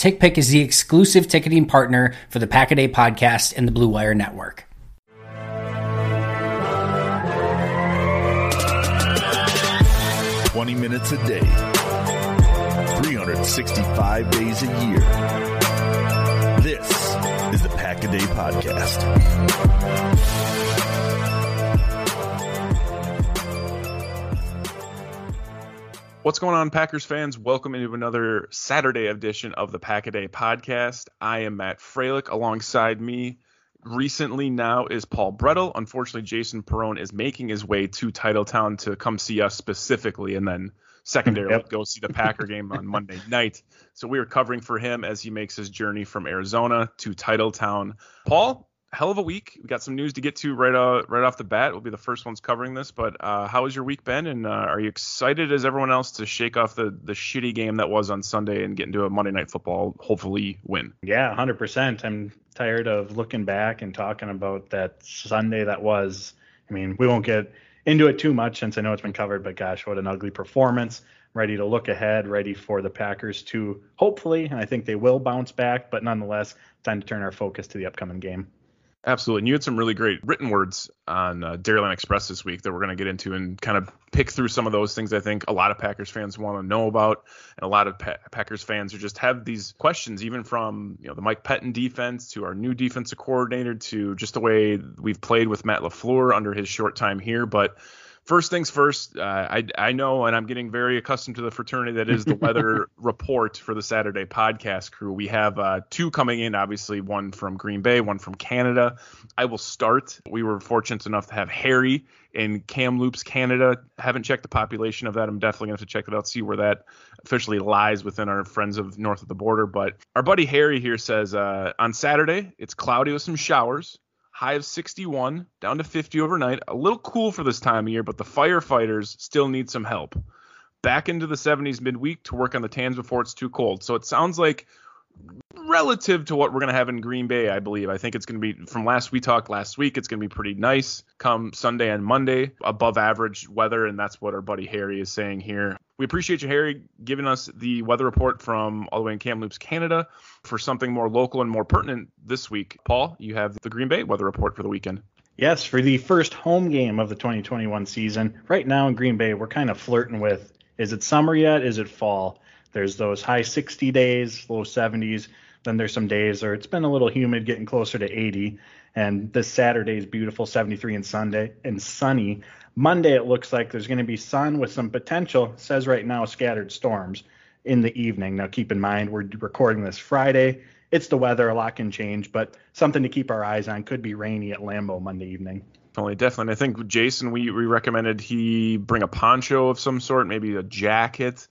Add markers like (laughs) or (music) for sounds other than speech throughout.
TickPick is the exclusive ticketing partner for the Pack a Day podcast and the Blue Wire Network. Twenty minutes a day, 365 days a year. This is the Pack a Day Podcast. What's going on, Packers fans? Welcome into another Saturday edition of the Pack a Day Podcast. I am Matt Freilich. Alongside me recently now is Paul Brettel. Unfortunately, Jason Perone is making his way to Titletown to come see us specifically, and then secondarily Yep. go see the Packer game on Monday (laughs) night. So we are covering for him as he makes his journey from Arizona to Titletown. Paul, hell of a week. We got some news to get to right uh, right off the bat. We'll be the first ones covering this. But uh, how has your week been? And uh, are you excited as everyone else to shake off the the shitty game that was on Sunday and get into a Monday Night Football hopefully win? Yeah, 100%. I'm tired of looking back and talking about that Sunday that was. I mean, we won't get into it too much since I know it's been covered, but gosh, what an ugly performance. Ready to look ahead, ready for the Packers to hopefully, and I think they will bounce back, but nonetheless, time to turn our focus to the upcoming game. Absolutely. And you had some really great written words on uh, Dairyland Express this week that we're going to get into and kind of pick through some of those things I think a lot of Packers fans want to know about. And a lot of pa- Packers fans who just have these questions, even from you know the Mike Pettine defense to our new defensive coordinator to just the way we've played with Matt LaFleur under his short time here. But First things first, uh, I, I know, and I'm getting very accustomed to the fraternity that is the (laughs) weather report for the Saturday podcast crew. We have uh, two coming in, obviously, one from Green Bay, one from Canada. I will start. We were fortunate enough to have Harry in Kamloops, Canada. Haven't checked the population of that. I'm definitely going to have to check it out, see where that officially lies within our friends of north of the border. But our buddy Harry here says uh, on Saturday, it's cloudy with some showers high of 61 down to 50 overnight. A little cool for this time of year but the firefighters still need some help. Back into the 70s midweek to work on the tans before it's too cold. So it sounds like relative to what we're going to have in green bay i believe i think it's going to be from last we talked last week it's going to be pretty nice come sunday and monday above average weather and that's what our buddy harry is saying here we appreciate you harry giving us the weather report from all the way in kamloops canada for something more local and more pertinent this week paul you have the green bay weather report for the weekend Yes, for the first home game of the 2021 season. Right now in Green Bay, we're kind of flirting with is it summer yet? Is it fall? There's those high 60 days, low 70s. Then there's some days where it's been a little humid, getting closer to 80. And this Saturday is beautiful, 73 and Sunday and sunny. Monday it looks like there's going to be sun with some potential. Says right now scattered storms in the evening. Now keep in mind we're recording this Friday. It's the weather, a lot can change, but something to keep our eyes on. Could be rainy at Lambeau Monday evening. Oh, definitely, definitely. I think Jason, we, we recommended he bring a poncho of some sort, maybe a jacket.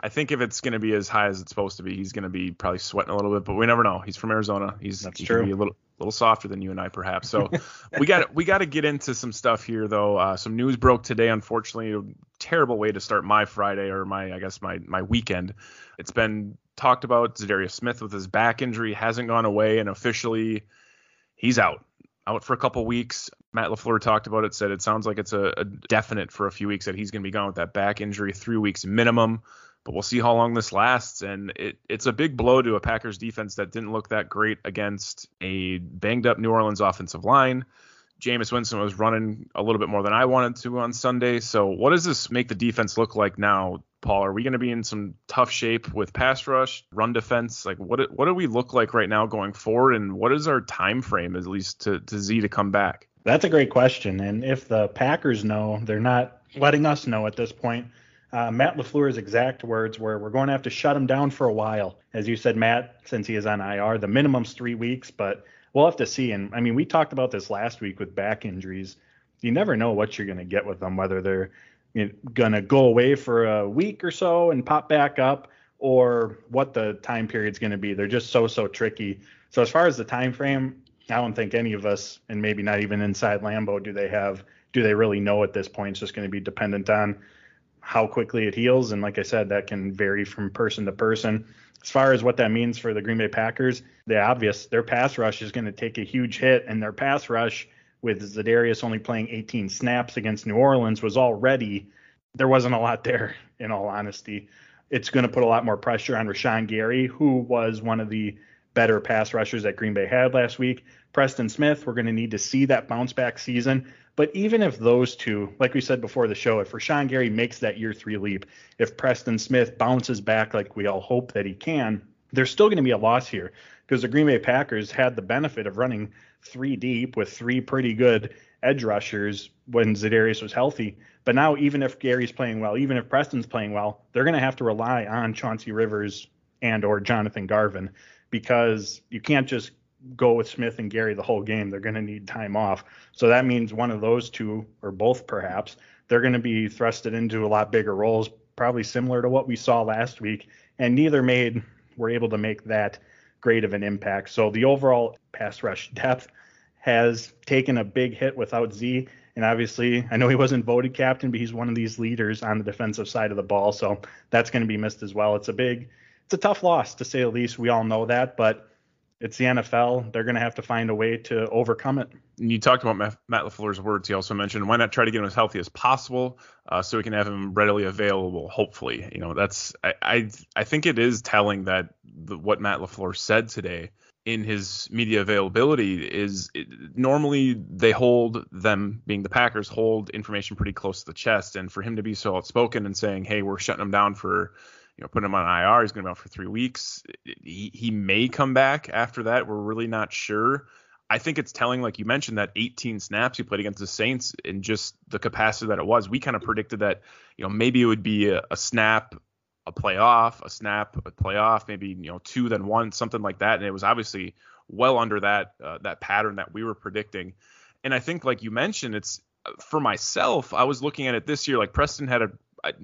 I think if it's going to be as high as it's supposed to be, he's going to be probably sweating a little bit, but we never know. He's from Arizona. He's That's he true. Be a little little softer than you and I, perhaps. So (laughs) we got we got to get into some stuff here, though. Uh, some news broke today. Unfortunately, a terrible way to start my Friday or my I guess my my weekend. It's been talked about. Za'Darius Smith with his back injury hasn't gone away, and officially he's out. out for a couple weeks. Matt LaFleur talked about it, said it sounds like it's a, a definite for a few weeks that he's going to be gone with that back injury, three weeks minimum. But we'll see how long this lasts. And it, it's a big blow to a Packers defense that didn't look that great against a banged up New Orleans offensive line. Jameis Winston was running a little bit more than I wanted to on Sunday. So, what does this make the defense look like now, Paul? Are we going to be in some tough shape with pass rush, run defense? Like, what what do we look like right now going forward, and what is our time frame at least to, to Z to come back? That's a great question, and if the Packers know, they're not letting us know at this point. Uh, Matt LaFleur's exact words were, "We're going to have to shut him down for a while." As you said, Matt, since he is on IR, the minimum's three weeks, but we'll have to see. And I mean, we talked about this last week with back injuries. You never know what you're going to get with them, whether they're you know, going to go away for a week or so and pop back up, or what the time period's going to be. They're just so so tricky. So as far as the time frame, I don't think any of us, and maybe not even inside Lambeau, do they have do they really know at this point? It's just going to be dependent on how quickly it heals, and like I said, that can vary from person to person. As far as what that means for the Green Bay Packers, the obvious, their pass rush is going to take a huge hit, and their pass rush with Za'Darius only playing 18 snaps against New Orleans was already there wasn't a lot there. In all honesty, it's going to put a lot more pressure on Rashan Gary, who was one of the better pass rushers that Green Bay had last week. Preston Smith, we're going to need to see that bounce back season. But even if those two, like we said before the show, if Rashan Gary makes that year three leap, if Preston Smith bounces back like we all hope that he can, there's still going to be a loss here because the Green Bay Packers had the benefit of running three deep with three pretty good edge rushers when Za'Darius was healthy. But now, even if Gary's playing well, even if Preston's playing well, they're going to have to rely on Chauncey Rivers and or Jonathan Garvin because you can't just go with Smith and Gary the whole game. They're going to need time off. So that means one of those two, or both perhaps, they're going to be thrusted into a lot bigger roles, probably similar to what we saw last week. And neither made were able to make that great of an impact. So the overall pass rush (laughs) depth has taken a big hit without Z. And obviously, I know he wasn't voted captain, but he's one of these leaders on the defensive side of the ball. So that's going to be missed as well. It's a big, it's a tough loss to say the least. We all know that, but it's the NFL. They're going to have to find a way to overcome it. And you talked about Matt LaFleur's words. He also mentioned why not try to get him as healthy as possible, uh, so we can have him readily available. Hopefully, you know that's I I, I think it is telling that the, what Matt LaFleur said today in his media availability is it, normally they hold them being the Packers hold information pretty close to the chest, and for him to be so outspoken and saying, "Hey, we're shutting him down for." You know, put him on IR. He's going to be out for three weeks. He, he may come back after that. We're really not sure. I think it's telling, like you mentioned, that 18 snaps he played against the Saints in just the capacity that it was. We kind of predicted that, you know, maybe it would be a, a snap, a playoff, a snap, a playoff, maybe you know two then one, something like that. And it was obviously well under that uh, that pattern that we were predicting. And I think, like you mentioned, it's for myself. I was looking at it this year. Like Preston had a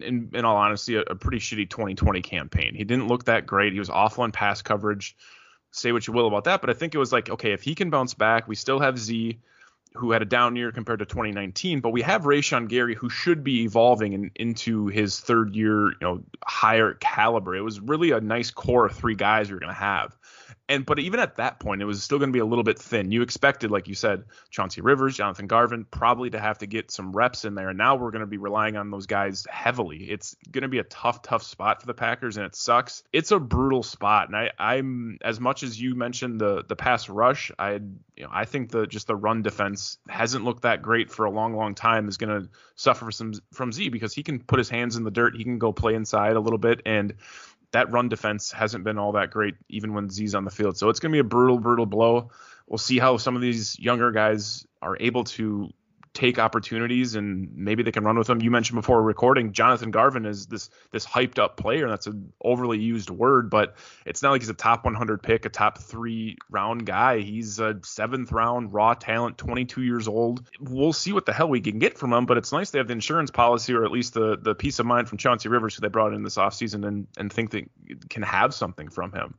in, in all honesty, a, a, pretty shitty 2020 campaign. He didn't look that great. He was awful on pass coverage. Say what you will about that, but I think it was like, okay, if he can bounce back, we still have Z, who had a down year compared to 2019, but we have Rashan Gary, who should be evolving in, into his third year, you know, higher caliber. It was really a nice core of three guys we are going to have and but even at that point, it was still going to be a little bit thin. You expected, like you said, Chauncey Rivers, Jonathan Garvin, probably to have to get some reps in there. And now we're going to be relying on those guys heavily. It's going to be a tough, tough spot for the Packers, and it sucks. It's a brutal spot. And I, I'm as much as you mentioned the the pass rush, I you know I think the just the run defense hasn't looked that great for a long, long time. Is going to suffer some from Z because he can put his hands in the dirt. He can go play inside a little bit and that run defense hasn't been all that great even when Z's on the field. So it's going to be a brutal, brutal blow. We'll see how some of these younger guys are able to take opportunities and maybe they can run with them. You mentioned before recording, Jonathan Garvin is this this hyped up player. That's an overly used word, but it's not like he's a top 100 pick, a top three round guy. He's a seventh round raw talent, 22 years old. We'll see what the hell we can get from him, but it's nice they have the insurance policy or at least the the peace of mind from Chauncey Rivers, who they brought in this offseason and and think they can have something from him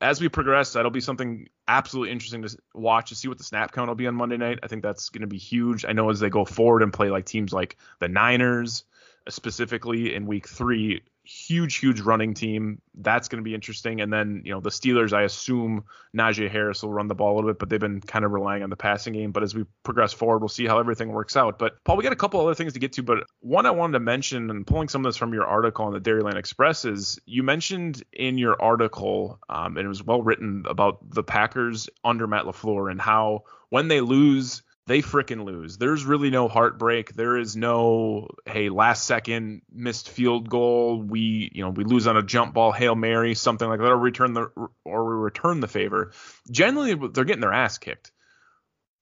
as we progress, that'll be something absolutely interesting to watch to see what the snap count will be on Monday night. I think that's going to be huge. I know as they go forward and play like teams like the Niners, specifically in week three huge, huge running team. That's going to be interesting. And then, you know, the Steelers, I assume Najee Harris will run the ball a little bit, but they've been kind of relying on the passing game. But as we progress forward, we'll see how everything works out. But Paul, we got a couple other things to get to. But one I wanted to mention, and pulling some of this from your article on the Dairyland Express, is you mentioned in your article, um, and it was well written about the Packers under Matt LaFleur and how when they lose they fricking lose. There's really no heartbreak. There is no hey last second missed field goal. We you know we lose on a jump ball, hail mary, something like that, or return the or we return the favor. Generally, they're getting their ass kicked.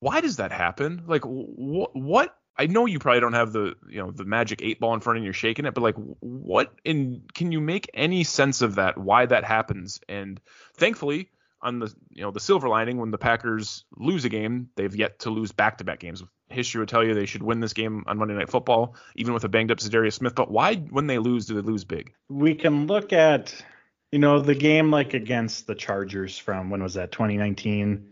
Why does that happen? Like wh- what? I know you probably don't have the you know the magic eight ball in front you, you're shaking it, but like what? In can you make any sense of that? Why that happens? And thankfully on the you know the silver lining when the Packers lose a game, they've yet to lose back-to-back games. History would tell you they should win this game on Monday Night Football, even with a banged up Za'Darius Smith. But why, when they lose, do they lose big? We can look at you know the game like against the Chargers from when was that 2019?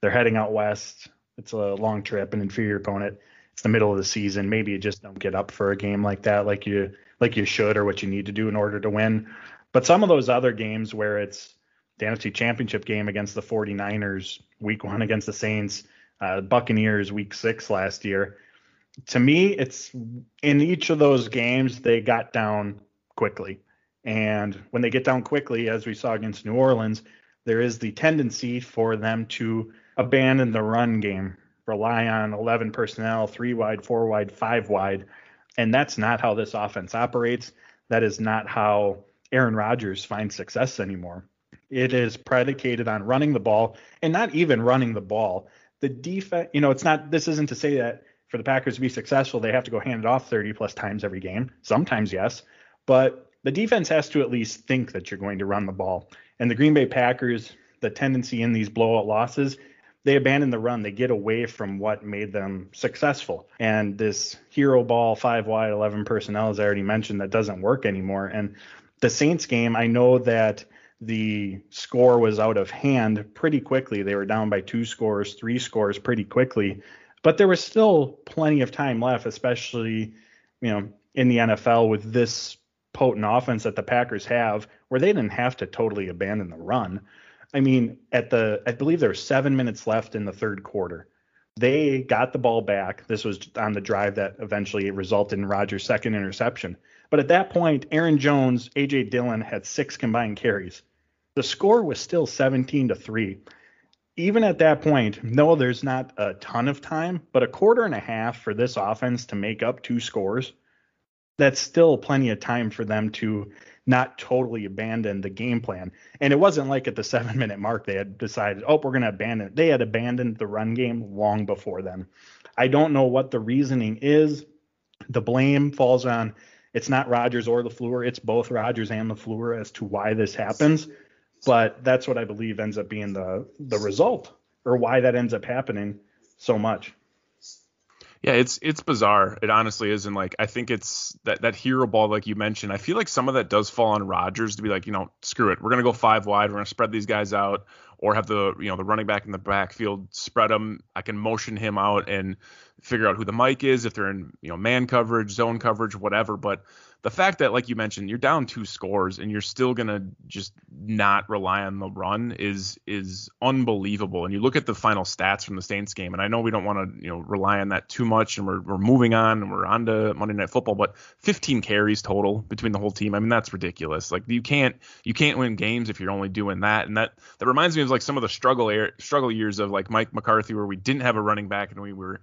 They're heading out west. It's a long trip, an inferior opponent. It's the middle of the season. Maybe you just don't get up for a game like that, like you like you should, or what you need to do in order to win. But some of those other games where it's the NFC Championship game against the 49ers, week one against the Saints, uh, Buccaneers, week six last year. To me, it's in each of those games, they got down quickly. And when they get down quickly, as we saw against New Orleans, there is the tendency for them to abandon the run game, rely on 11 personnel, three wide, four wide, five wide. And that's not how this offense operates. That is not how Aaron Rodgers finds success anymore. It is predicated on running the ball and not even running the ball. The defense, you know, it's not, this isn't to say that for the Packers to be successful, they have to go hand it off 30 plus times every game. Sometimes, yes. But the defense has to at least think that you're going to run the ball. And the Green Bay Packers, the tendency in these blowout losses, they abandon the run. They get away from what made them successful. And this hero ball, five wide, 11 personnel, as I already mentioned, that doesn't work anymore. And the Saints game, I know that the score was out of hand pretty quickly. They were down by two scores, three scores pretty quickly, but there was still plenty of time left, especially you know in the NFL with this potent offense that the Packers have, where they didn't have to totally abandon the run. I mean, at the I believe there were seven minutes left in the third quarter. They got the ball back. This was on the drive that eventually resulted in Rodgers' second interception. But at that point, Aaron Jones, AJ Dillon had six combined carries the score was still 17 to 3. Even at that point, no, there's not a ton of time, but a quarter and a half for this offense to make up two scores, that's still plenty of time for them to not totally abandon the game plan. And it wasn't like at the seven minute mark they had decided, oh, we're going to abandon it. They had abandoned the run game long before then. I don't know what the reasoning is. The blame falls on it's not Rodgers or the LaFleur, it's both Rodgers and the LaFleur as to why this happens but that's what I believe ends up being the the result or why that ends up happening so much. Yeah, it's it's bizarre. It honestly is, and like I think it's that that hero ball, like you mentioned. I feel like some of that does fall on Rodgers to be like, you know, screw it, we're gonna go five wide, we're gonna spread these guys out, or have the you know the running back in the backfield spread them. I can motion him out and figure out who the mic is if they're in you know man coverage, zone coverage, whatever. But the fact that, like you mentioned, you're down two scores and you're still gonna just not rely on the run is is unbelievable. And you look at the final stats from the Saints game, and I know we don't want to you know rely on that too much, and we're we're moving on and we're on to Monday Night Football, but 15 carries total between the whole team. I mean that's ridiculous. Like you can't you can't win games if you're only doing that. And that that reminds me of like some of the struggle air, struggle years of like Mike McCarthy where we didn't have a running back and we were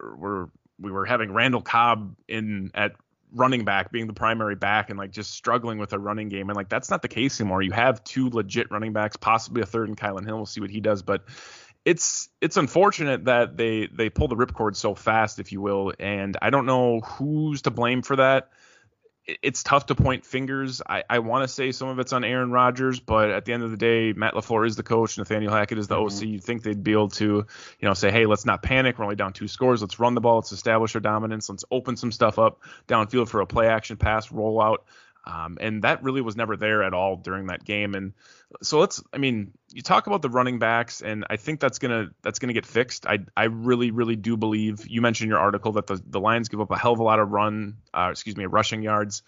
were we were having Randall Cobb in at running back being the primary back and like just struggling with a running game and like that's not the case anymore. You have two legit running backs possibly a third in Kylin Hill. We'll see what he does but it's it's unfortunate that they they pull the ripcord so fast if you will and I don't know who's to blame for that it's tough to point fingers. I, I want to say some of it's on Aaron Rodgers, but at the end of the day, Matt LaFleur is the coach. Nathaniel Hackett is the mm-hmm. OC. You'd think they'd be able to, you know, say, hey, let's not panic. We're only down two scores. Let's run the ball. Let's establish our dominance. Let's open some stuff up downfield for a play action pass rollout. Um, and that really was never there at all during that game. And so let's, I mean, you talk about the running backs, and I think that's gonna that's gonna get fixed. I I really really do believe you mentioned your article that the the Lions give up a hell of a lot of run, uh, excuse me, rushing yards.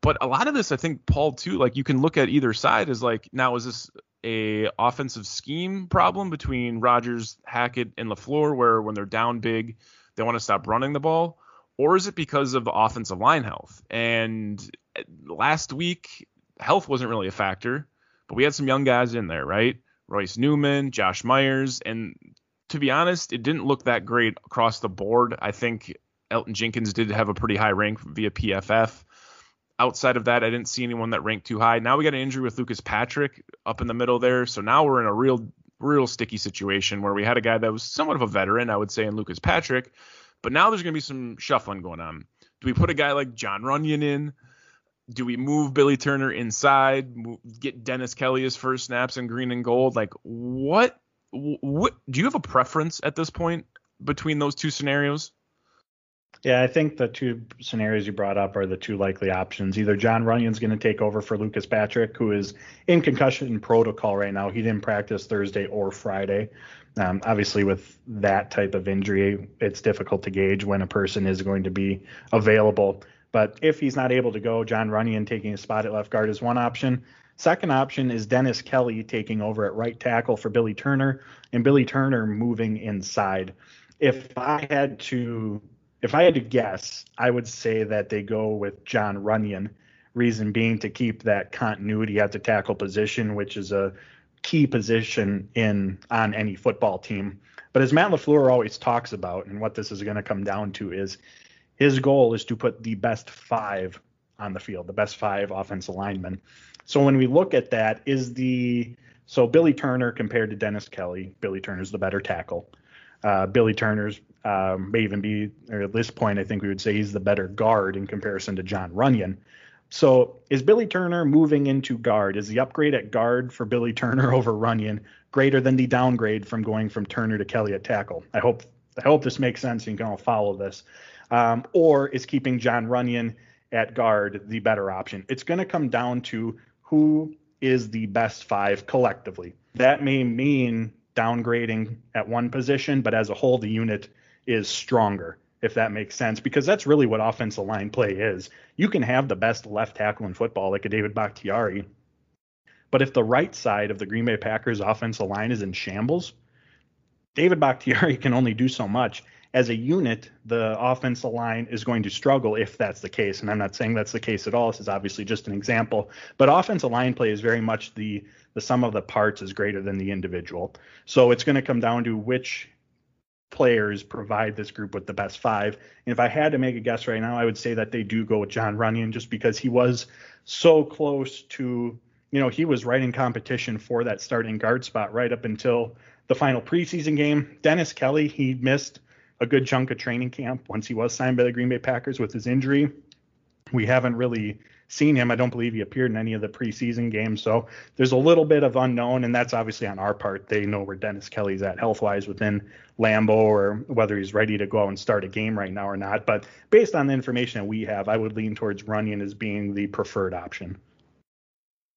But a lot of this, I think, Paul too. Like you can look at either side as like, now is this a offensive scheme problem between Rodgers, Hackett, and LaFleur, where when they're down big, they want to stop running the ball, or is it because of the offensive line health? And last week, health wasn't really a factor, but we had some young guys in there, right? Royce Newman, Josh Myers, and to be honest, it didn't look that great across the board. I think Elgton Jenkins did have a pretty high rank via PFF. Outside of that, I didn't see anyone that ranked too high. Now we got an injury with Lucas Patrick up in the middle there, so now we're in a real, real sticky situation where we had a guy that was somewhat of a veteran, I would say, in Lucas Patrick, but now there's going to be some shuffling going on. Do we put a guy like Jon Runyan in? Do we move Billy Turner inside, get Dennis Kelly his first snaps in green and gold? Like what what do you have a preference at this point between those two scenarios? Yeah, I think the two scenarios you brought up are the two likely options. Either Jon Runyan's going to take over for Lucas Patrick, who is in concussion protocol right now. He didn't practice Thursday or Friday. Um, obviously, with that type of injury, it's difficult to gauge when a person is going to be available. But if he's not able to go, Jon Runyan taking a spot at left guard is one option. Second option is Dennis Kelly taking over at right tackle for Billy Turner, and Billy Turner moving inside. If I had to, if I had to guess, I would say that they go with Jon Runyan. Reason being to keep that continuity at the tackle position, which is a key position in on any football team. But as Matt LaFleur always talks about, and what this is going to come down to is his goal is to put the best five on the field, the best five offensive linemen. So when we look at that, is the so Billy Turner compared to Dennis Kelly, Billy Turner's the better tackle. Uh, Billy Turner's um, may even be, or at this point, I think we would say he's the better guard in comparison to Jon Runyan. So is Billy Turner moving into guard? Is the upgrade at guard for Billy Turner (laughs) over Runyan greater than the downgrade from going from Turner to Kelly at tackle? I hope I hope this makes sense and you can all follow this um, or is keeping Jon Runyan at guard the better option? It's going to come down to who is the best five collectively. That may mean downgrading at one position, but as a whole, the unit is stronger, if that makes sense, because that's really what offensive line play is. You can have the best left tackle in football, like a David Bakhtiari, but if the right side of the Green Bay Packers offensive line is in shambles, David Bakhtiari (laughs) can only do so much as a unit, the offensive line is going to struggle if that's the case. And I'm not saying that's the case at all. This is obviously just an example. But offensive line play is very much the the sum of the parts is greater than the individual. So it's going to come down to which players provide this group with the best five. And if I had to make a guess right now, I would say that they do go with Jon Runyan just because he was so close to, you know, he was right in competition for that starting guard spot right up until the final preseason game. Dennis Kelly, he missed a good chunk of training camp once he was signed by the Green Bay Packers with his injury. We haven't really seen him. I don't believe he appeared in any of the preseason games. So there's a little bit of unknown, and that's obviously on our part. They know where Dennis Kelly's at health wise within Lambeau or whether he's ready to go out and start a game right now or not. But based on the information that we have, I would lean towards Runyan as being the preferred option.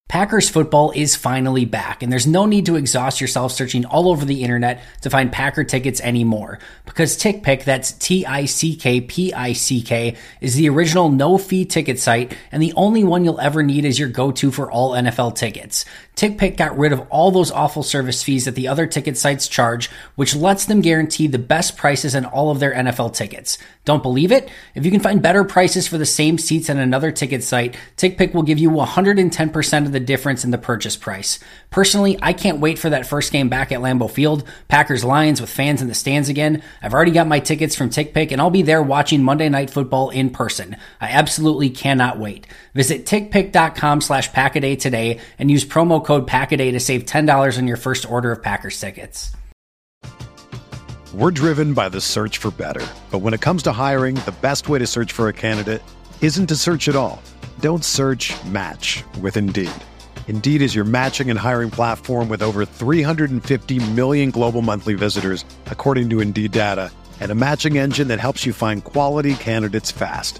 Packers football is finally back, and there's no need to exhaust yourself searching all over the internet to find Packer tickets anymore. Because TickPick, that's T I C K P I C K, is the original no fee ticket site and the only one you'll ever need as your go to for all NFL tickets. TickPick got rid of all those awful service fees that the other ticket sites charge, which lets them guarantee the best prices on all of their NFL tickets. Don't believe it? If you can find better prices for the same seats on another ticket site, TickPick will give you 110% of the difference in the purchase price. Personally, I can't wait for that first game back at Lambeau Field, Packers Lions with fans in the stands again. I've already got my tickets from TickPick and I'll be there watching Monday Night Football in person. I absolutely cannot wait. Visit tickpick.com slash packaday today and use promo code packaday to save $10 on your first order of Packers tickets. We're driven by the search for better. But when it comes to hiring, the best way to search for a candidate isn't to search at all. Don't search match with Indeed. Indeed is your matching and hiring platform with over 350 million global monthly visitors, according to Indeed data, and a matching engine that helps you find quality candidates fast.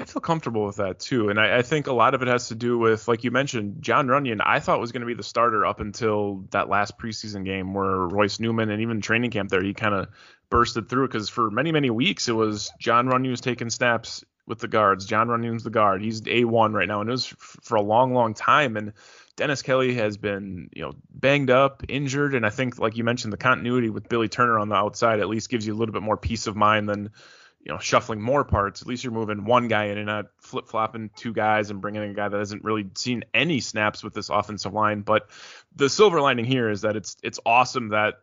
I feel comfortable with that too. And I, I, think a lot of it has to do with, like you mentioned, Jon Runyan, I thought was going to be the starter up until that last preseason game where Royce Newman and even training camp there, he kind of bursted through because for many, many weeks it was Jon Runyan was taking snaps with the guards. Jon Runyan's the guard. He's A1 right now. And it was f- for a long, long time. And Dennis Kelly has been, you know, banged up, injured. And I think, like you mentioned, the continuity with Billy Turner on the outside at least gives you a little bit more peace of mind than – you know shuffling more parts. At least you're moving one guy in and not flip flopping two guys and bringing in a guy that hasn't really seen any snaps with this offensive line. But the silver lining here is that it's it's awesome that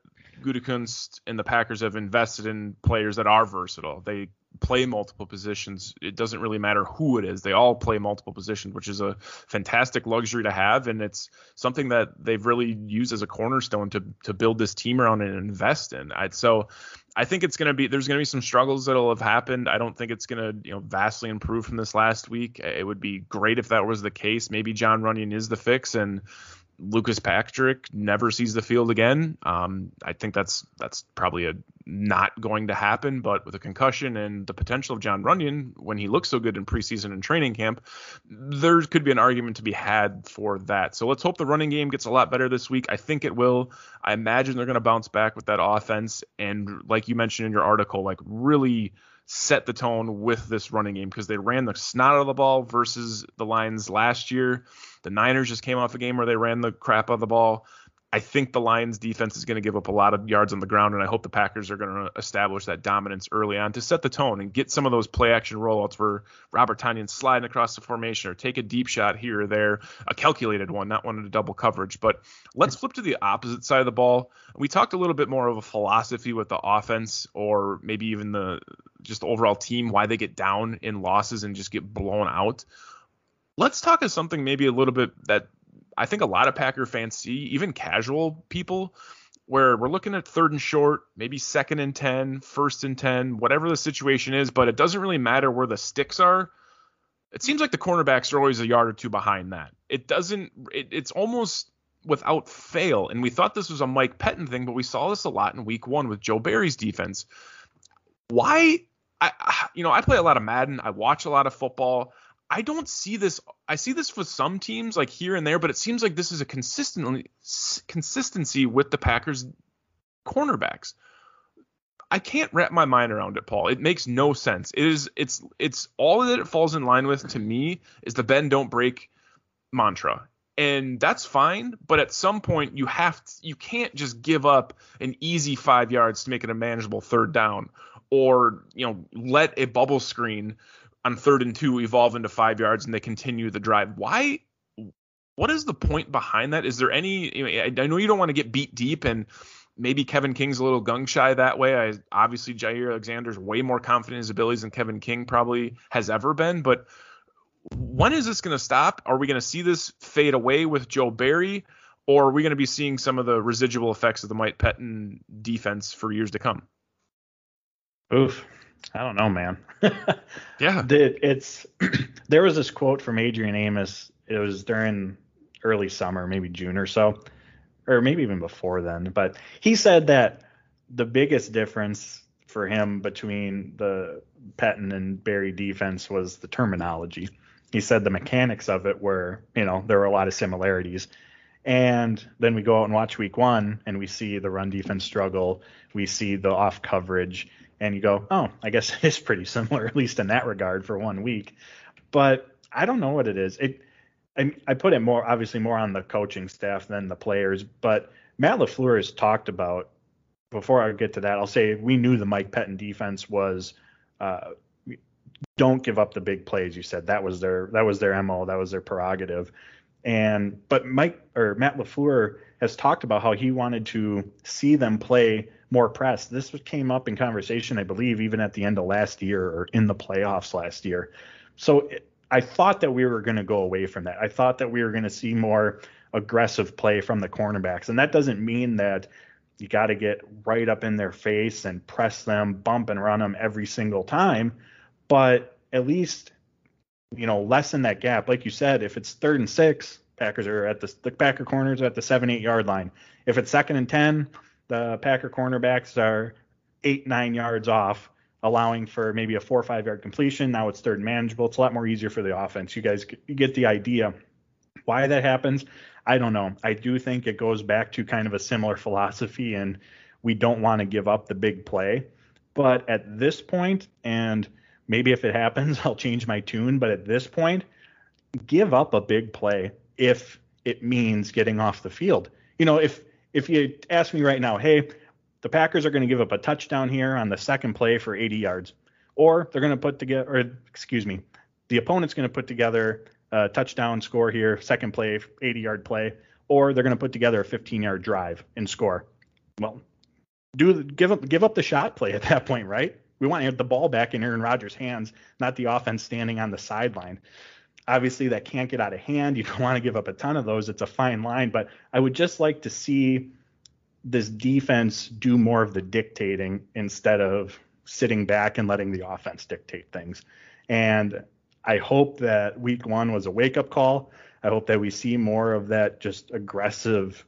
Gutekunst and the Packers have invested in players that are versatile. They play multiple positions. It doesn't really matter who it is. They all play multiple positions, which is a fantastic luxury to have, and it's something that they've really used as a cornerstone to to build this team around and invest in. I'd, so I think it's going to be there's going to be some struggles that'll have happened. I don't think it's going to you know vastly improve from this last week. It would be great if that was the case. Maybe Jon Runyan is the fix and Lucas Patrick never sees the field again. Um, I think that's that's probably a not going to happen. But with a concussion and the potential of Jon Runyan when he looks so good in preseason and training camp, there could be an argument to be had for that. So let's hope the running game gets a lot better this week. I think it will. I imagine they're going to bounce back with that offense and, like you mentioned in your article, like really set the tone with this running game because they ran the snot out of the ball versus the Lions last year. The Niners just came off a game where they ran the crap out of the ball. I think the Lions defense is going to give up a lot of yards on the ground, and I hope the Packers are going to establish that dominance early on to set the tone and get some of those play action rollouts where Robert Tonyan sliding across the formation or take a deep shot here or there, a calculated one, not one in a double coverage. But let's flip to the opposite side of the ball. We talked a little bit more of a philosophy with the offense, or maybe even the just the overall team, why they get down in losses and just get blown out. Let's talk of something maybe a little bit that I think a lot of Packer fans see, even casual people, where we're looking at third and short, maybe second and 10, first and 10, whatever the situation is, but it doesn't really matter where the sticks are. It seems like the cornerbacks are always a yard or two behind that. It doesn't, it, it's almost without fail. And we thought this was a Mike Pettine thing, but we saw this a lot in week one with Joe Barry's defense. Why? I, you know, I play a lot of Madden. I watch a lot of football. I don't see this. I see this for some teams like here and there, but it seems like this is a consistently consistency with the Packers cornerbacks. I can't wrap my mind around it, Paul. It makes no sense. It is it's it's all that it falls in line with to me is the bend don't break mantra. And that's fine, but at some point you have to, you can't just give up an easy 5 yards to make it a manageable third down or, you know, let a bubble screen on third and two evolve into five yards and they continue the drive. Why? What is the point behind that? Is there any? I know you don't want to get beat deep, and maybe Kevin King's a little gung shy that way. I obviously Jaire Alexander's way more confident in his abilities than Kevin King probably has ever been. But when is this going to stop? Are we going to see this fade away with Joe Barry, or are we going to be seeing some of the residual effects of the Mike Pettine defense for years to come? Oof. I don't know, man. (laughs) yeah. It's (clears throat) there was this quote from Adrian Amos. It was during early summer, maybe June or so, or maybe even before then. But he said that the biggest difference for him between the Pettine and Barry defense was the terminology. He said the mechanics of it were, you know, there were a lot of similarities. And then we go out and watch week one and we see the run defense struggle. We see the off coverage and you go, oh, I guess (laughs) it is pretty similar, at least in that regard, for one week. But I don't know what it is. It, I, I put it more, obviously, more on the coaching staff than the players. But Matt LaFleur has talked about. Before I get to that, I'll say we knew the Mike Pettine defense was. Uh, don't give up the big plays. You said that was their that was their mo. That was their prerogative. And but Mike or Matt LaFleur has talked about how he wanted to see them play more press. This came up in conversation, I believe, even at the end of last year or in the playoffs last year. So I thought that we were going to go away from that. I thought that we were going to see more aggressive play from the cornerbacks. And that doesn't mean that you got to get right up in their face and press them, bump and run them every single time. But at least, you know, lessen that gap. Like you said, if it's third and six, Packers are at the, the Packer corners at the seven, eight yard line. If it's second and 10, the Packer cornerbacks are eight, nine yards off, allowing for maybe a four or five yard completion. Now it's third manageable. It's a lot more easier for the offense. You guys get the idea. Why that happens, I don't know. I do think it goes back to kind of a similar philosophy, and we don't want to give up the big play. But at this point, and maybe if it happens, (laughs) I'll change my tune. But at this point, give up a big play if it means getting off the field. You know, if if you ask me right now, hey, the Packers are going to give up a touchdown here on the second play for 80 yards, or they're going to put together, or excuse me, the opponent's going to put together a touchdown score here, second play, 80 yard play, or they're going to put together a 15 yard drive and score. Well, do give up give up the shot play at that point, right? We want to have the ball back in Aaron Rodgers' hands, not the offense standing on the sideline. Obviously, that can't get out of hand. You (laughs) don't want to give up a ton of those. It's a fine line, but I would just like to see this defense do more of the dictating instead of sitting back and letting the offense dictate things. And I hope that week one was a wake up call. I hope that we see more of that just aggressive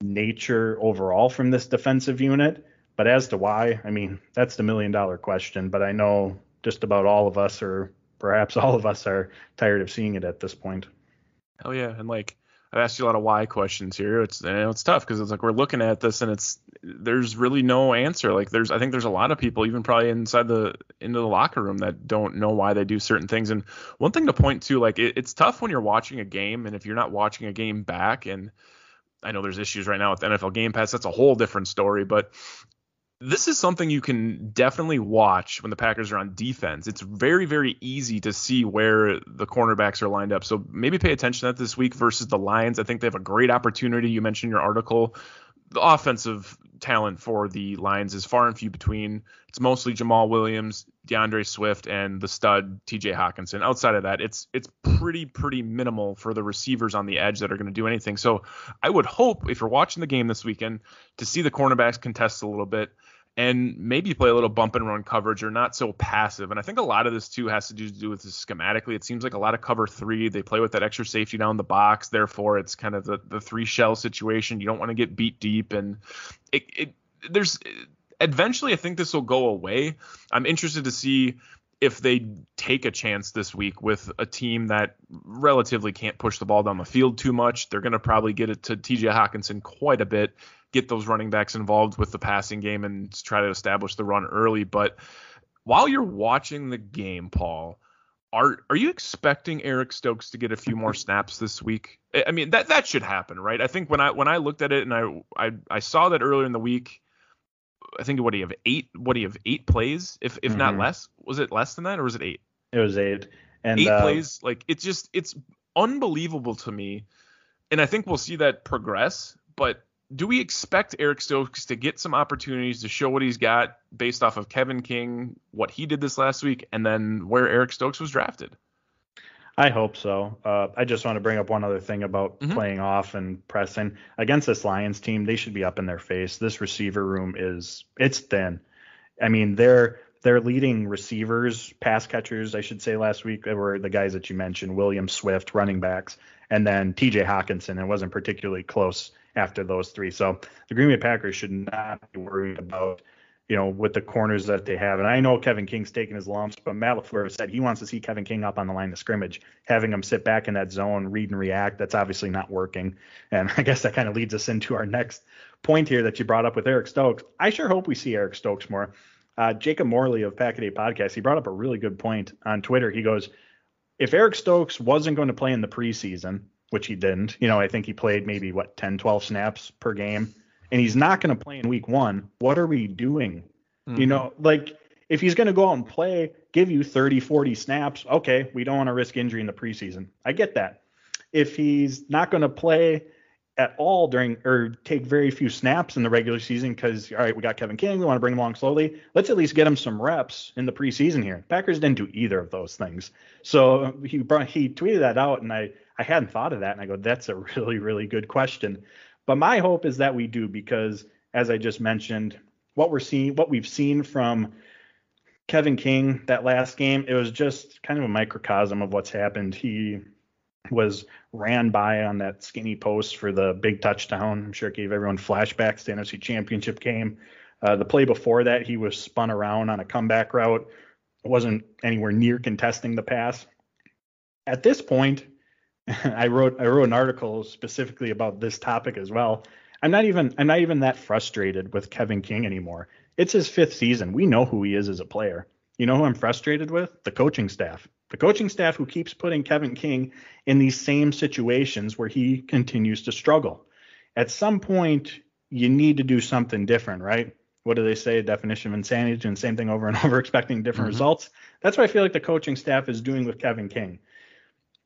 nature overall from this defensive unit. But as to why, I mean, that's the million dollar question. But I know just about all of us, or perhaps all of us, are tired of seeing it at this point. Hell yeah. And like, I've asked you a lot of why questions here. It's you know, it's tough because it's like we're looking at this and it's there's really no answer. Like there's I think there's a lot of people even probably inside the into the locker room that don't know why they do certain things. And one thing to point to, like it, it's tough when you're watching a game and if you're not watching a game back and I know there's issues right now with NFL Game Pass. That's a whole different story. But this is something you can definitely watch when the Packers are on defense. It's very, very easy to see where the cornerbacks are lined up. So maybe pay attention to that this week versus the Lions. I think they have a great opportunity. You mentioned your article. The offensive talent for the Lions is far and few between. It's mostly Jamaal Williams, D'Andre Swift, and the stud TJ Hockenson. Outside of that, it's it's pretty pretty minimal for the receivers on the edge that are going to do anything. So I would hope if you're watching the game this weekend to see the cornerbacks contest a little bit and maybe play a little bump and run coverage or not so passive. And I think a lot of this too has to do, to do with this schematically. It seems like a lot of cover three. They play with that extra safety down the box. Therefore, it's kind of the, the three shell situation. You don't want to get beat deep. And it, it there's eventually I think this will go away. I'm interested to see if they take a chance this week with a team that relatively can't push the ball down the field too much. They're going to probably get it to TJ Hockenson quite a bit get those running backs involved with the passing game and try to establish the run early. But while you're watching the game, Paul, are are you expecting Eric Stokes to get a few more snaps this week? I mean that that should happen, right? I think when I when I looked at it and I I, I saw that earlier in the week. I think what do you have eight? What do you have eight plays? If if mm-hmm. not less, was it less than that or was it eight? It was eight. And eight uh, plays, like it's just it's unbelievable to me, and I think we'll see that progress. But do we expect Eric Stokes to get some opportunities to show what he's got based off of Kevin King, what he did this last week, and then where Eric Stokes was drafted? I hope so. Uh, I just want to bring up one other thing about mm-hmm. playing off and pressing against this Lions team. They should be up in their face. This receiver room is it's thin. I mean, their their leading receivers, pass catchers, I should say, last week were the guys that you mentioned: William Swift, running backs, and then T.J. Hockenson. It wasn't particularly close after those three. So the Green Bay Packers should not be worried about you know, with the corners that they have. And I know Kevin King's taking his lumps, but Matt LaFleur said he wants to see Kevin King up on the line of scrimmage, having him sit back in that zone, read and react. That's obviously not working. And (laughs) I guess that kind of leads us into our next point here that you brought up with Eric Stokes. I sure hope we see Eric Stokes more. Uh, Jacob Morley of Pack a Podcast, he brought up a really good point on Twitter. He goes, if Eric Stokes wasn't going to play in the preseason, which he didn't, you know, I think he played maybe what 10, 12 snaps per game and he's not going to play in week one, what are we doing? Mm-hmm. You know, like if he's going to go out and play, give you 30, 40 snaps, okay, we don't want to risk injury in the preseason. I get that. If he's not going to play at all during or take very few snaps in the regular season because all right, we got Kevin King, we want to bring him along slowly. Let's at least get him some reps in the preseason here. Packers didn't do either of those things. So he brought he tweeted that out and I I hadn't thought of that and I go, that's a really, really good question. But my hope is that we do because, as I just mentioned, what we're seeing, what we've seen from Kevin King that last game, it was just kind of a microcosm of what's happened. He was ran by on that skinny post for the big touchdown. I'm sure it gave everyone flashbacks to NFC Championship game. Uh, the play before that, he was spun around on a comeback route. wasn't anywhere near contesting the pass. At this point, (laughs) I wrote I wrote an article specifically about this topic as well. I'm not even I'm not even that frustrated with Kevin King anymore. It's his fifth season. We know who he is as a player. You know who I'm frustrated with? The coaching staff. The coaching staff who keeps putting Kevin King in these same situations where he continues to struggle. At some point, you need to do something different, right? What do they say? Definition of insanity, doing the same thing over and (laughs) over, expecting different mm-hmm. results. That's what I feel like the coaching staff is doing with Kevin King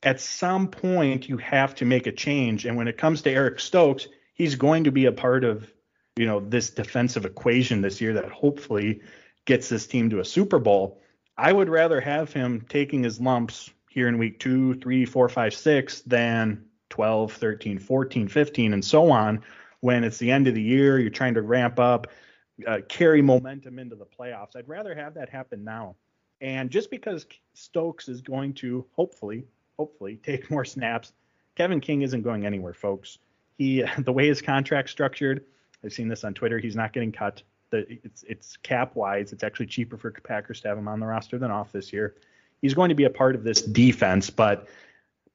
at some point you have to make a change. And when it comes to Eric Stokes, he's going to be a part of, you know, this defensive equation this year that hopefully gets this team to a Super Bowl. I would rather have him taking his lumps here in week two, three, four, five, six than 12, 13, 14, 15, and so on. When it's the end of the year, you're trying to ramp up, uh, carry momentum into the playoffs. I'd rather have that happen now. And just because Stokes is going to hopefully hopefully (laughs) take more snaps. Kevin King isn't going anywhere, folks. He (laughs) the way his contract structured, I've seen this on Twitter. He's not getting cut. The, it's it's cap wise. It's actually cheaper for Packers to have him on the roster than off this year. He's going to be a part of this defense, but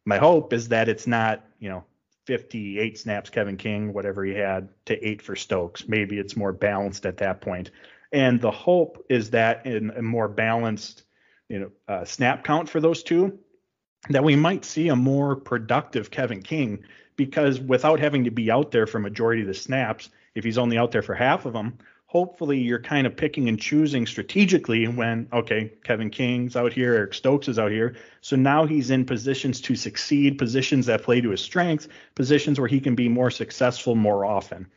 my hope is that it's not you know 58 snaps Kevin King, whatever he had, to eight for Stokes. Maybe it's more balanced at that point. And the hope is that in a more balanced you know uh, snap count for those two, that we might see a more productive Kevin King because without having to be out there for majority of the snaps, if he's only out there for half of them, hopefully you're kind of picking and choosing strategically when okay, Kevin King's out here, Eric Stokes is out here, so now he's in positions to succeed, positions that play to his strengths, positions where he can be more successful more often.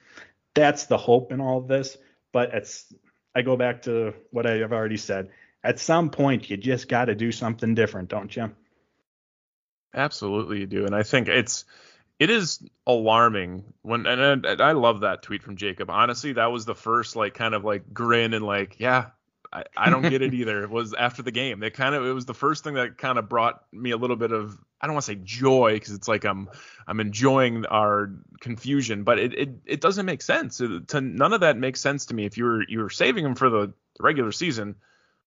That's the hope in all of this, but it's I go back to what I have already said. At some point, you just got to do something different, don't you? Absolutely, you do, and I think it's it is alarming when and, and I love that tweet from Jacob. Honestly, that was the first like kind of like grin and like yeah, I, I don't get it (laughs) either. It was after the game. They kind of it was the first thing that kind of brought me a little bit of I don't want to say joy because it's like I'm I'm enjoying our confusion, but it it, it doesn't make sense. It, to, none of that makes sense to me. If you were you were saving him for the regular season,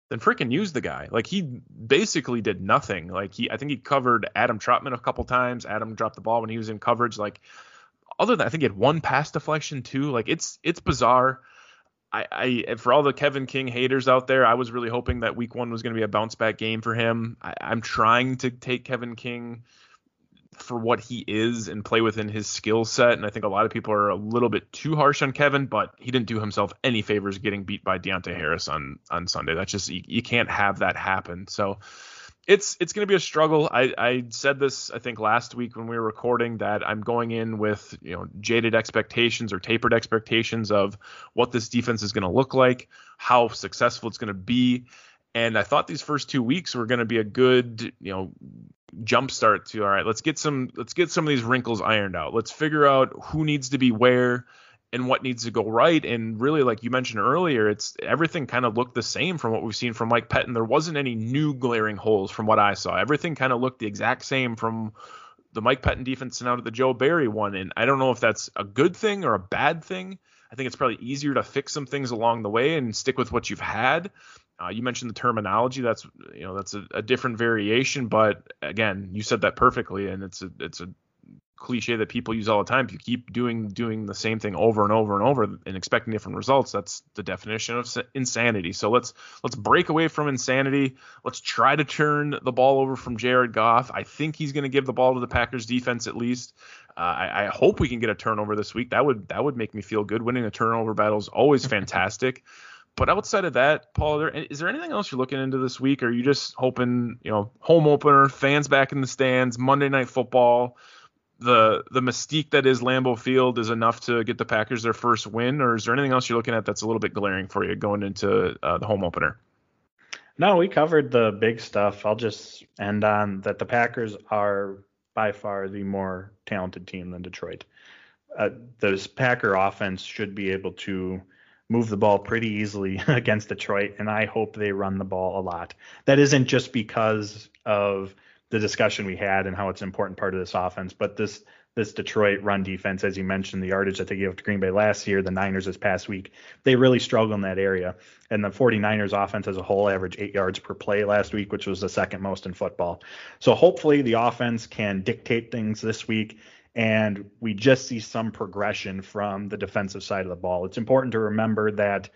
then freaking use the guy. Like he basically did nothing. Like he, I think he covered Adam Trautman a couple times. Adam dropped the ball when he was in coverage. Like other than I think he had one pass deflection too. Like it's it's bizarre. I, I for all the Kevin King haters out there, I was really hoping that Week One was going to be a bounce back game for him. I, I'm trying to take Kevin King for what he is and play within his skill set. And I think a lot of people are a little bit too harsh on Kevin, but he didn't do himself any favors getting beat by Deonte Harris on on Sunday. That's just you, you can't have that happen. So it's it's going to be a struggle. I, I said this I think last week when we were recording that I'm going in with you know jaded expectations or tapered expectations of what this defense is going to look like, how successful it's going to be, and I thought these first two weeks were going to be a good you know jump start to all right let's get some let's get some of these wrinkles ironed out. Let's figure out who needs to be where and what needs to go right. And really, like you mentioned earlier, it's everything kind of looked the same from what we've seen from Mike Pettine. There wasn't any new glaring holes from what I saw. Everything kind of looked the exact same from the Mike Pettine defense now to the Joe Barry one. And I don't know if that's a good thing or a bad thing. I think it's probably easier to fix some things along the way and stick with what you've had. Uh, you mentioned the terminology. That's you know that's a, a different variation, but again, you said that perfectly, and it's a it's a cliche that people use all the time. If you keep doing doing the same thing over and over and over and expecting different results, that's the definition of insanity. So let's let's break away from insanity. Let's try to turn the ball over from Jared Goff. I think he's going to give the ball to the Packers defense at least. Uh, I, I, hope we can get a turnover this week. That would that would make me feel good. Winning a turnover battle is always (laughs) fantastic. But outside of that, Paul, there, is there anything else you're looking into this week? Or are you just hoping, you know, home opener, fans back in the stands, Monday night football? the the mystique that is Lambeau Field is enough to get the Packers their first win, or is there anything else you're looking at that's a little bit glaring for you going into uh, the home opener? No, we covered the big stuff. I'll just end on that the Packers are by far the more talented team than Detroit. Uh, this Packer offense should be able to move the ball pretty easily (laughs) against Detroit, and I hope they run the ball a lot. That isn't just because of the discussion we had and how it's an important part of this offense. But this this Detroit run defense, as you mentioned, the yardage that they gave to Green Bay last year, the Niners this past week, they really struggle in that area. And the 49ers offense as a whole averaged eight yards per play last week, which was the second most in football. So hopefully the offense can dictate things this week and we just see some progression from the defensive side of the ball. It's important to remember that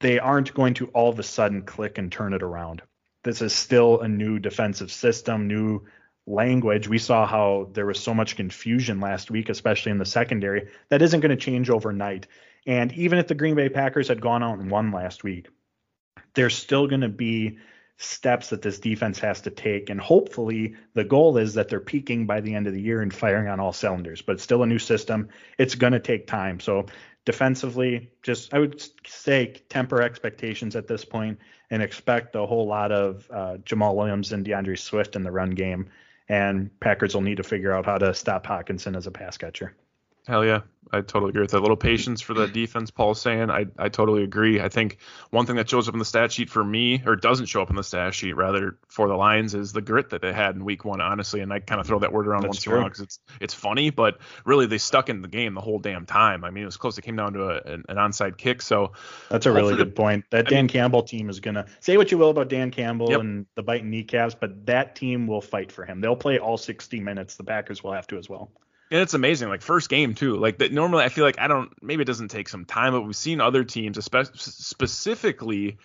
they aren't going to all of a sudden click and turn it around this is still a new defensive system, new language. We saw how there was so much confusion last week, especially in the secondary. That isn't going to change overnight. And even if the Green Bay Packers had gone out and won last week, there's still going to be steps that this defense has to take. And hopefully, the goal is that they're peaking by the end of the year and firing on all cylinders. But it's still a new system. It's going to take time. So defensively, just I would say temper expectations at this point and expect a whole lot of uh, Jamaal Williams and D'Andre Swift in the run game. And Packers will need to figure out how to stop Hockenson as a pass catcher. Hell yeah. I totally agree with that. A little patience for the defense, Paul's saying. I, I totally agree. I think one thing that shows up in the stat sheet for me, or doesn't show up in the stat sheet rather for the Lions, is the grit that they had in week one, honestly. And I kind of throw that word around That's once true. in a while because it's it's funny, but really they stuck in the game the whole damn time. I mean, it was close. It came down to a, an, an onside kick. So that's a really good the, point. That Dan mean, Campbell team is going to say what you will about Dan Campbell yep. and the biting kneecaps, but that team will fight for him. They'll play all 60 minutes. The Packers will have to as well. And it's amazing, like first game too. Like that normally, I feel like I don't. Maybe it doesn't take some time, but we've seen other teams, especially specifically,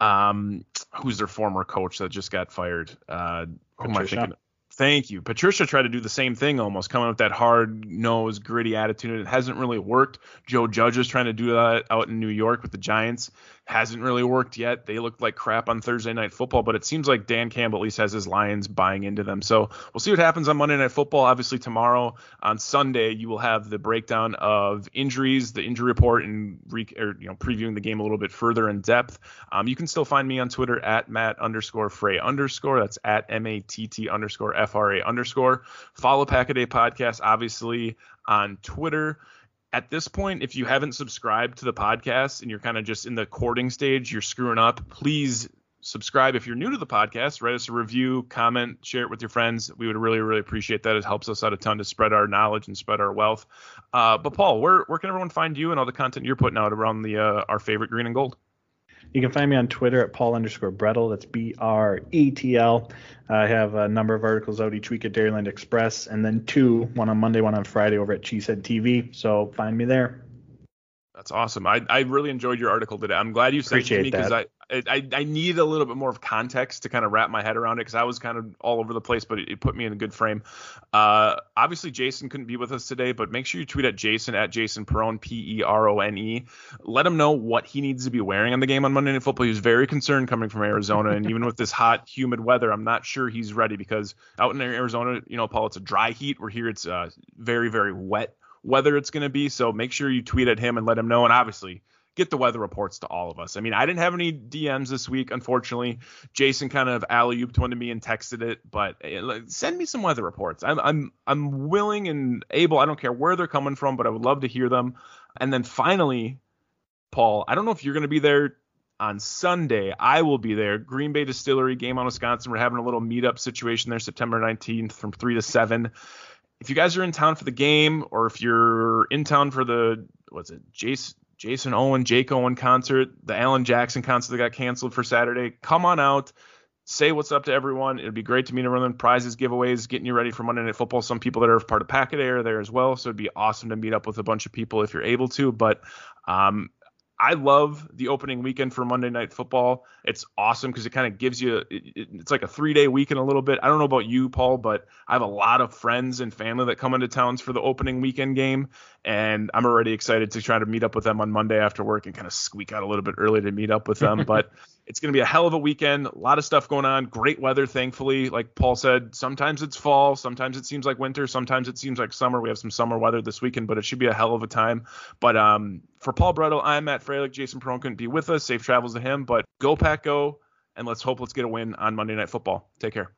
um, who's their former coach that just got fired? Uh, who am I thinking? Thank you. Patricia tried to do the same thing almost, coming with that hard nosed, gritty attitude. It hasn't really worked. Joe Judge is trying to do that out in New York with the Giants hasn't really worked yet. They looked like crap on Thursday night football, but it seems like Dan Campbell at least has his Lions buying into them. So we'll see what happens on Monday night football. Obviously tomorrow on Sunday you will have the breakdown of injuries, the injury report, and re- or, you know previewing the game a little bit further in depth. Um, you can still find me on Twitter at Matt underscore Frey underscore. That's at M A T T underscore F R A underscore. Follow Pack a Day podcast obviously on Twitter at this point, if you haven't subscribed to the podcast and you're kind of just in the courting stage, you're screwing up. Please subscribe. If you're new to the podcast, write us a review, comment, share it with your friends. We would really, really appreciate that. It helps us out a ton to spread our knowledge and spread our wealth. Uh, but Paul, where where can everyone find you and all the content you're putting out around the uh, our favorite green and gold? You can find me on Twitter at Paul underscore Bretl. That's B R E T L. I have a number of articles out each week at Dairyland Express, and then two, one on Monday, one on Friday over at Cheesehead TV. So find me there. That's awesome. I, I really enjoyed your article today. I'm glad you sent Appreciate it to me because I, I, I need a little bit more of context to kind of wrap my head around it because I was kind of all over the place, but it, it put me in a good frame. Uh, obviously, Jason couldn't be with us today, but make sure you tweet at Jason at Jason Perone, P E R O N E. Let him know what he needs to be wearing on the game on Monday Night Football. He was very concerned coming from Arizona, and even with this hot, humid weather, I'm not sure he's ready because out in Arizona, you know, Paul, it's a dry heat. We're here, it's uh, very, very wet weather it's going to be. So make sure you tweet at him and let him know. And obviously, get the weather reports to all of us. I mean, I didn't have any DMs this week, unfortunately. Jason kind of alley ooped one to me and texted it, but eh, send me some weather reports. I'm I'm I'm willing and able. I don't care where they're coming from, but I would love to hear them. And then finally, Paul, I don't know if you're going to be there on Sunday. I will be there. Green Bay Distillery game on Wisconsin. We're having a little meetup situation there, September 19th from three to seven. If you guys are in town for the game, or if you're in town for the what's it, Jason Jason Owen, Jake Owen concert, the Alan Jackson concert that got canceled for Saturday. Come on out, say what's up to everyone. It'd be great to meet everyone. Prizes, giveaways, getting you ready for Monday Night Football. Some people that are part of Pack a Day are there as well, so it'd be awesome to meet up with a bunch of people if you're able to. But um, I love the opening weekend for Monday Night Football. It's awesome because it kind of gives you, it, it's like a three day weekend a little bit. I don't know about you, Paul, but I have a lot of friends and family that come into towns for the opening weekend game. And I'm already excited to try to meet up with them on Monday after work and kind of squeak out a little bit early to meet up with them. (laughs) but it's going to be a hell of a weekend. A lot of stuff going on. Great weather, thankfully. Like Paul said, sometimes it's fall, sometimes it seems like winter, sometimes it seems like summer. We have some summer weather this weekend, but it should be a hell of a time. But um, for Paul Bretl, I'm Matt Fralick. Jason Perone couldn't be with us. Safe travels to him. But go pack, go, and let's hope let's get a win on Monday Night Football. Take care.